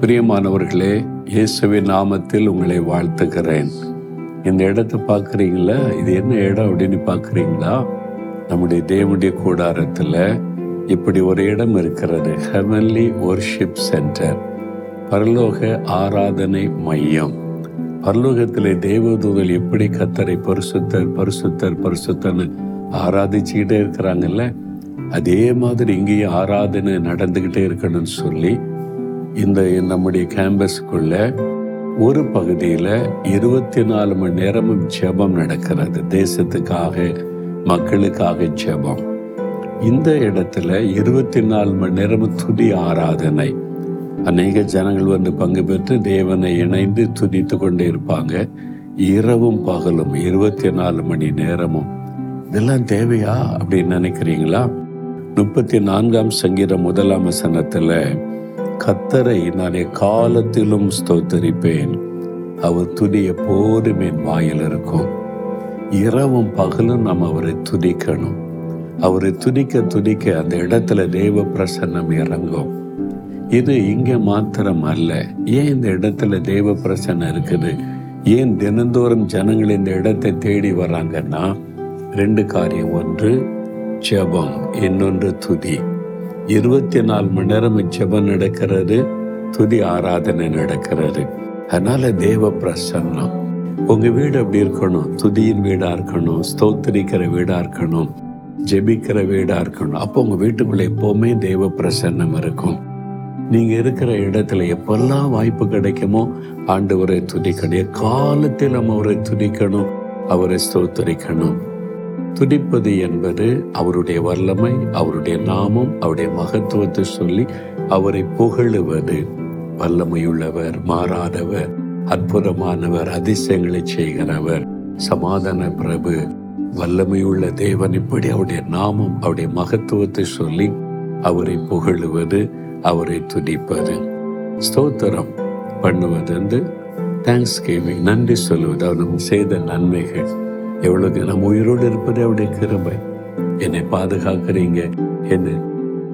பிரியமானவர்களே இயேசுவின் நாமத்தில் உங்களை வாழ்த்துக்கிறேன் இந்த இடத்தை பார்க்குறீங்களா? இது என்ன இடம் அப்படின்னு பார்க்குறீங்களா? நம்முடைய தேவனுடைய கூடாரத்தில் இப்படி ஒரு இடம் இருக்கிறது ஹெவன்லி ஒர்ஷிப் சென்டர் பரலோக ஆராதனை மையம். பரலோகத்தில் தேவதூதல் எப்படி கத்தரை பரிசுத்தர் பரிசுத்தர் பரிசுத்தர்னு ஆராதிச்சுக்கிட்டே இருக்கிறாங்கல்ல அதே மாதிரி இங்கேயும் ஆராதனை நடந்துக்கிட்டே இருக்கணும்னு சொல்லி இந்த நம்முடைய கேம்பஸ்க்குள்ள ஒரு பகுதியில் இருபத்தி நாலு மணி நேரமும் ஜெபம் நடக்கிறது. தேசத்துக்காக மக்களுக்காக ஜெபம். இந்த இடத்துல இருபத்தி நாலு மணி நேரமும் துதி ஆராதனை. அநேக ஜனங்கள் வந்து பங்கு பெற்று தேவனை இணைந்து துதித்து கொண்டே இருப்பாங்க. இரவும் பகலும் இருபத்தி நாலு மணி நேரமும். இதெல்லாம் தேவையா அப்படின்னு நினைக்கிறீங்களா? முப்பத்தி நான்காம் சங்கீத முதலாம் வசனத்தில் கத்தரை நான் காலத்திலும் ஸ்தோத்தரிப்பேன். அவர் துதி எப்போதும் என் வாயில் இருக்கும். இரவும் பகலும் நாம் அவரை துதிக்கணும். அவரை துதிக்க துதிக்க அந்த இடத்துல தேவ பிரசன்னம் இறங்கும். இது இங்க மாத்திரம் அல்ல. ஏன் இந்த இடத்துல தேவ பிரசன்னம் இருக்குது? ஏன் தினந்தோறும் ஜனங்கள் இந்த இடத்தை தேடி வராங்கன்னா? ரெண்டு காரியம். ஒன்று ஜெபம். இன்னொன்று துதி. இருபத்தி நாலு மணி நேரம் ஜெபம் நடக்கிறது துதி ஆராதனை நடக்கிறது. அதனால தேவ பிரசன்னம். உங்க வீடு அப்படி இருக்கணும்? துதியின் வீடா இருக்கணும் ஸ்தோத்திரிக்கிற வீடா இருக்கணும் ஜெபிக்கிற வீடா இருக்கணும். அப்போ உங்க வீட்டுக்குள்ள எப்பவுமே தேவ பிரசன்னம் இருக்கும். நீங்க இருக்கிற இடத்துல எப்பெல்லாம் வாய்ப்பு கிடைக்குமோ ஆண்டவரை துதிக்கணும். காலத்தில் நம்ம அவரை துதிக்கணும் அவரை ஸ்தோத்தரிக்கணும். துதிப்பது என்பது அவருடைய வல்லமை அவருடைய நாமம் அவருடைய மகத்துவத்தை சொல்லி அவரை புகழுவது. வல்லமையுள்ளவர் மாறாதவர் அற்புதமானவர் அதிசயங்களை செய்கிறவர். சமாதான பிரபு வல்லமையுள்ள தேவன் இப்படி அவருடைய நாமம் அவருடைய மகத்துவத்தை சொல்லி அவரை புகழுவது அவரை துதிப்பது. ஸ்தோத்திரம் பண்ணுவது வந்து தேங்க்ஸ் கேவிங் நன்றி சொல்லுவது. அவர் செய்த நன்மைகள். எவ்வளவு நம்ம உயிரோடு இருப்பது அவருடைய கிருபை. என்னை பாதுகாக்கிறீங்க என்ன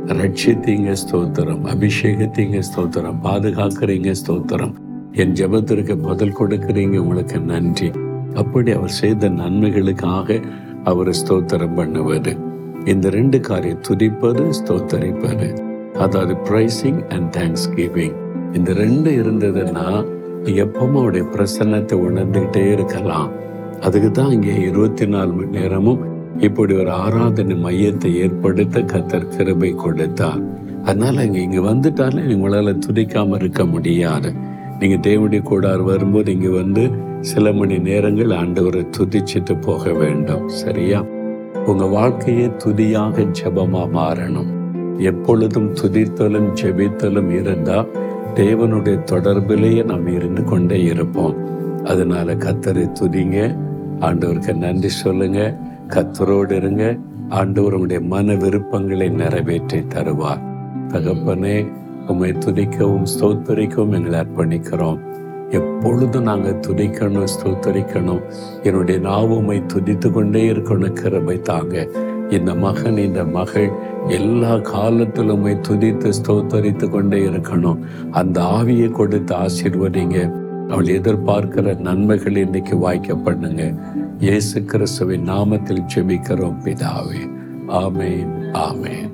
ரட்சித்தீங்க ஸ்தோத்திரம். அபிஷேகத்தீங்க ஸ்தோத்திரம். பாதுகாக்கிறீங்க ஸ்தோத்திரம். என் ஜபத்திற்கு பதில் கொடுக்கிறீங்க உங்களுக்கு நன்றி. அப்படி அவர் செய்த நன்மைகளுக்காக அவர் ஸ்தோத்திரம் பண்ணுவது. இந்த ரெண்டு காரியம் துதிப்பது ஸ்தோத்தரிப்பது. அதாவது பிரைசிங் அண்ட் தேங்க்ஸ் கிவிங் இந்த ரெண்டு இருந்ததுன்னா எப்பவும் அவருடைய பிரசன்னத்தை உணர்ந்துகிட்டே இருக்கலாம். அதுக்கு தான் இங்கே இருபத்தி நாலு மணி நேரமும் இப்படி ஒரு ஆராதனை மையத்தை ஏற்படுத்த கத்தர் கிருபை கொடுத்தார். அதனால இங்க இங்க வந்துட்டாலே உங்களால துதிக்காம இருக்க முடியாது. நீங்க தேவனுடைய கூடார் வரும்போது இங்க வந்து சில மணி நேரங்கள் ஆண்டவரை துதிச்சிட்டு போக வேண்டும். சரியா? உங்க வாழ்க்கையே துதியாக ஜெபமா மாறணும். எப்பொழுதும் துதித்தலும் ஜெபித்தலும் இருந்தா தேவனுடைய தொடர்பிலேயே நாம் இருந்து கொண்டே இருப்போம். அதனால கத்தரை துதிங்க. ஆண்டவருக்கு நன்றி சொல்லுங்க. கத்தரோடு இருங்க. ஆண்டவர் உங்களுடைய மன விருப்பங்களை நிறைவேற்றி தருவார். தகப்பனே உண்மை துதிக்கவும் ஸ்தோத்தரிக்கவும் எங்களை அர்ப்பணிக்கிறோம். எப்பொழுதும் நாங்கள் துதிக்கணும் ஸ்தோத்தரிக்கணும். என்னுடைய நாவுமை துதித்து கொண்டே இருக்கணும் கிருபை தாங்க. இந்த மகன் இந்த மகள் எல்லா காலத்திலுமே துதித்து ஸ்தோத்தரித்து கொண்டே இருக்கணும். அந்த ஆவியை கொடுத்து ஆசீர்வதிங்க. அவள் எதிர்பார்க்கிற நன்மைகள் இன்னைக்கு வாய்க்க பண்ணுங்க இயேசு கிறிஸ்துவின் நாமத்தில் ஜெபிக்கிறோம் பிதாவே. ஆமேன் ஆமேன்.